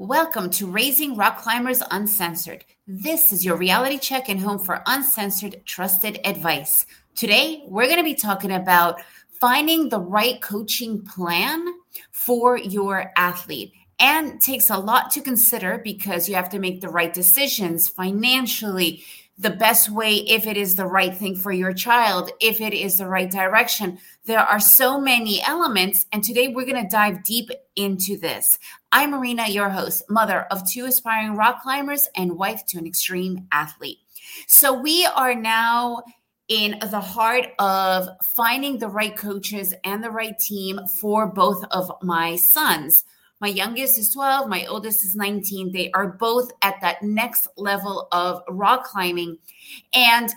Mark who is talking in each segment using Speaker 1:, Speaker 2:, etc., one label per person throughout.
Speaker 1: Welcome to Raising Rock Climbers Uncensored. This is your reality check and home for uncensored, trusted advice. Today, we're going to be talking about finding the right coaching plan for your athlete. And takes a lot to consider because you have to make the right decisions financially, the best way if it is the right thing for your child, if it is the right direction. There are so many elements, and today we're going to dive deep into this. I'm Marina, your host, mother of two aspiring rock climbers and wife to an extreme athlete. So we are now in the heart of finding the right coaches and the right team for both of my sons. My youngest is 12, my oldest is 19. They are both at that next level of rock climbing. And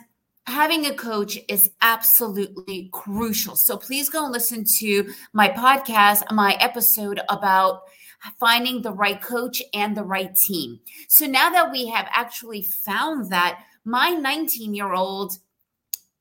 Speaker 1: having a coach is absolutely crucial. So please go and listen to my podcast, my episode about finding the right coach and the right team. So now that we have actually found that, my 19 year old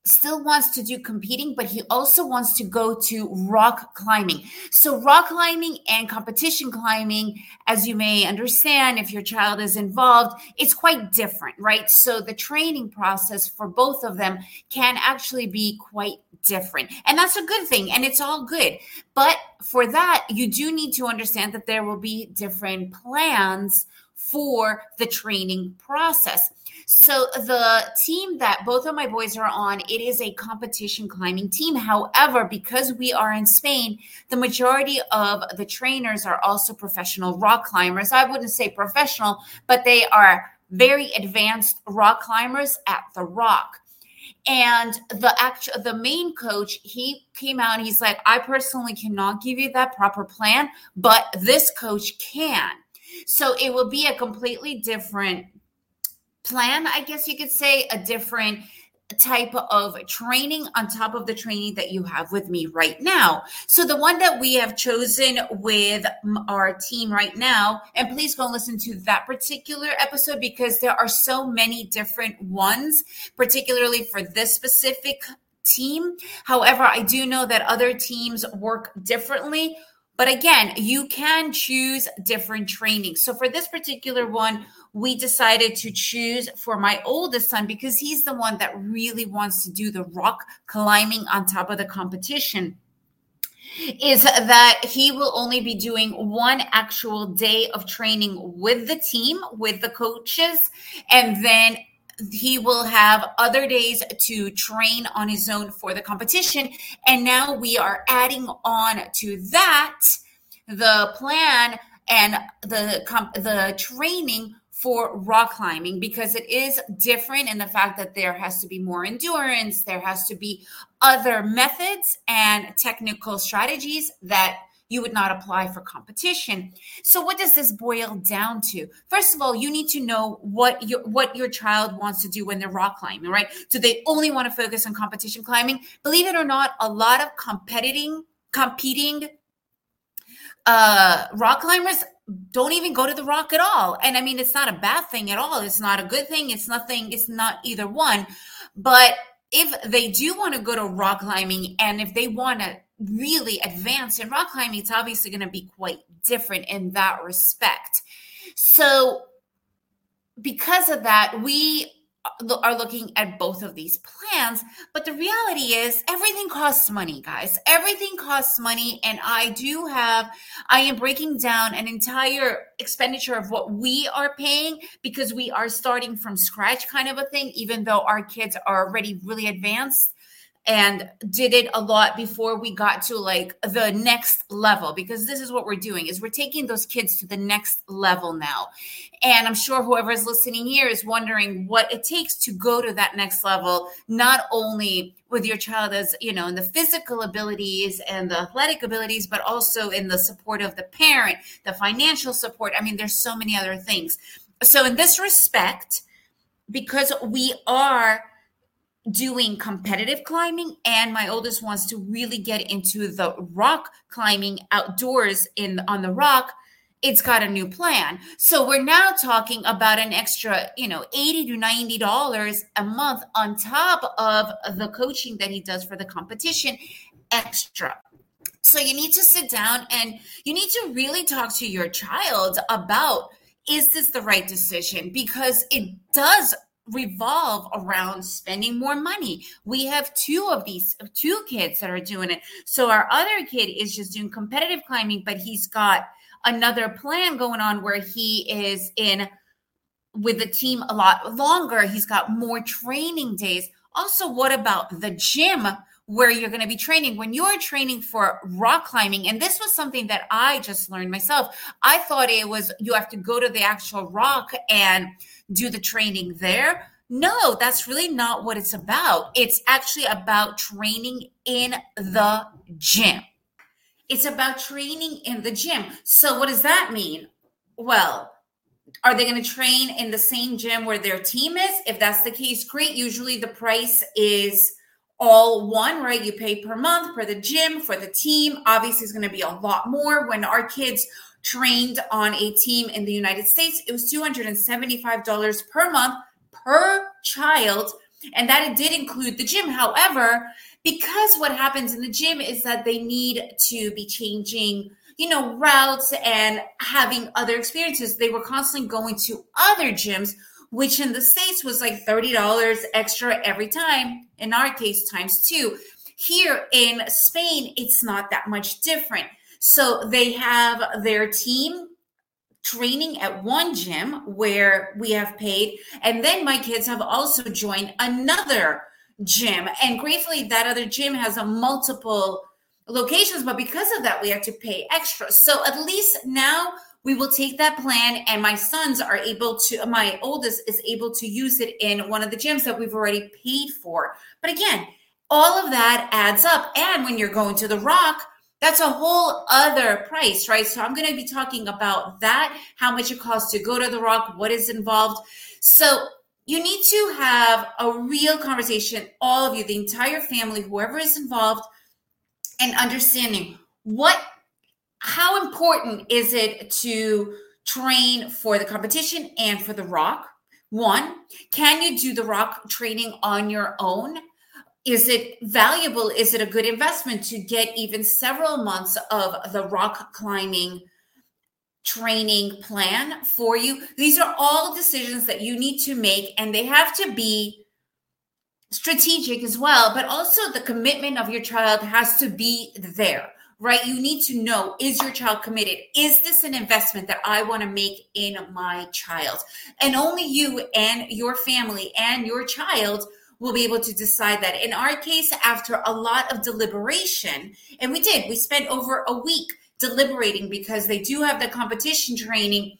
Speaker 1: still wants to do competing, but he also wants to go to rock climbing. So, rock climbing and competition climbing, as you may understand, if your child is involved, it's quite different, right? So, the training process for both of them can actually be quite different. And that's a good thing, and it's all good. But for that, you do need to understand that there will be different plans for the training process. So the team that both of my boys are on, it is a competition climbing team. However, because we are in Spain, the majority of the trainers are also professional rock climbers. I wouldn't say professional, but they are very advanced rock climbers at the rock and the actual the main coach he came out and he's like i personally cannot give you that proper plan but this coach can so it will be a completely different plan, I guess you could say, a different type of training on top of the training that you have with me right now. So the one that we have chosen with our team right now, and please go listen to that particular episode because there are so many different ones, particularly for this specific team. However, I do know that other teams work differently. But again, you can choose different training. So for this particular one, we decided to choose for my oldest son because he's the one that really wants to do the rock climbing on top of the competition is that he will only be doing one actual day of training with the team, with the coaches, and then he will have other days to train on his own for the competition. And now we are adding on to that the plan and the the training for rock climbing because it is different in the fact that there has to be more endurance, there has to be other methods and technical strategies that you would not apply for competition. So what does this boil down to? First of all, you need to know what your what your child wants to do when they're rock climbing, right? Do they only want to focus on competition climbing? Believe it or not, a lot of competing competing uh rock climbers don't even go to the rock at all. And I mean, it's not a bad thing at all. It's not a good thing. It's nothing, it's not either one. But if they do want to go to rock climbing and if they want to really advanced in rock climbing, it's obviously going to be quite different in that respect. So, because of that, we are looking at both of these plans but the reality is everything costs money guys everything costs money and i do have i am breaking down an entire expenditure of what we are paying because we are starting from scratch kind of a thing even though our kids are already really advanced and did it a lot before we got to like the next level because this is what we're doing is we're taking those kids to the next level now. And i'm sure whoever is listening here is wondering what it takes to go to that next level not only with your child as you know in the physical abilities and the athletic abilities but also in the support of the parent the financial support. I mean there's so many other things. So in this respect because we are doing competitive climbing and my oldest wants to really get into the rock climbing outdoors in on the rock it's got a new plan so we're now talking about an extra you know 80 to 90 dollars a month on top of the coaching that he does for the competition extra So you need to sit down and you need to really talk to your child about is this the right decision? Because it does revolve around spending more money. We have two of these, two kids that are doing it. So our other kid is just doing competitive climbing, but he's got another plan going on where he is in with the team a lot longer. He's got more training days. Also, what about the gym? Where you're going to be training. When you're training for rock climbing, and this was something that I just learned myself, I thought it was you have to go to the actual rock and do the training there. No, that's really not what it's about. It's actually about training in the gym. It's about training in the gym. So, what does that mean? Well, are they going to train in the same gym where their team is? If that's the case, great. Usually the price is all one, right? You pay per month for the gym, for the team. Obviously, it's going to be a lot more. When our kids trained on a team in the United States, it was $275 per month per child. And that it did include the gym. However, because what happens in the gym is that they need to be changing you know routes and having other experiences they were constantly going to other gyms which in the States was like $30 extra every time. In our case, times two. Here in Spain, it's not that much different. So they have their team training at one gym where we have paid. And then my kids have also joined another gym. And gratefully, that other gym has a multiple locations, but because of that, we have to pay extra. So at least now we will take that plan and my sons are able to my oldest is able to use it in one of the gyms that we've already paid for. But again all of that adds up. And when you're going to the rock that's a whole other price right? So i'm going to be talking about that how much it costs to go to the rock what is involved. So you need to have a real conversation all of you the entire family whoever is involved and understanding what how important is it to train for the competition and for the rock? One, can you do the rock training on your own? Is it valuable? Is it a good investment to get even several months of the rock climbing training plan for you? These are all decisions that you need to make, and they have to be strategic as well, but also the commitment of your child has to be there right? You need to know is your child committed? Is this an investment that I want to make in my child? And only you and your family and your child will be able to decide that. In our case, after a lot of deliberation, and we did, we spent over a week deliberating because they do have the competition training.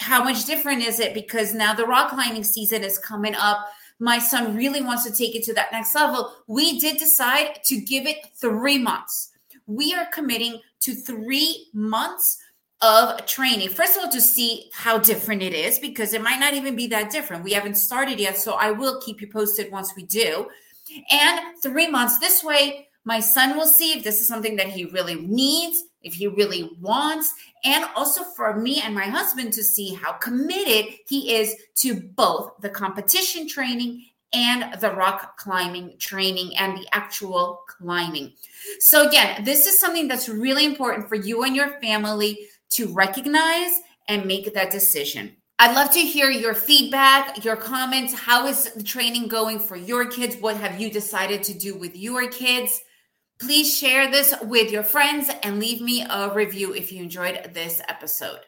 Speaker 1: How much different is it? Because now the rock climbing season is coming up. My son really wants to take it to that next level. We did decide to give it three months we are committing to three months of training. First of all, to see how different it is, because it might not even be that different. We haven't started yet, so I will keep you posted once we do. And three months this way, my son will see if this is something that he really needs, if he really wants, and also for me and my husband to see how committed he is to both the competition training and the rock climbing training and the actual climbing. So, again, this is something that's really important for you and your family to recognize and make that decision. I'd love to hear your feedback, your comments. How is the training going for your kids? What have you decided to do with your kids? Please share this with your friends and leave me a review if you enjoyed this episode.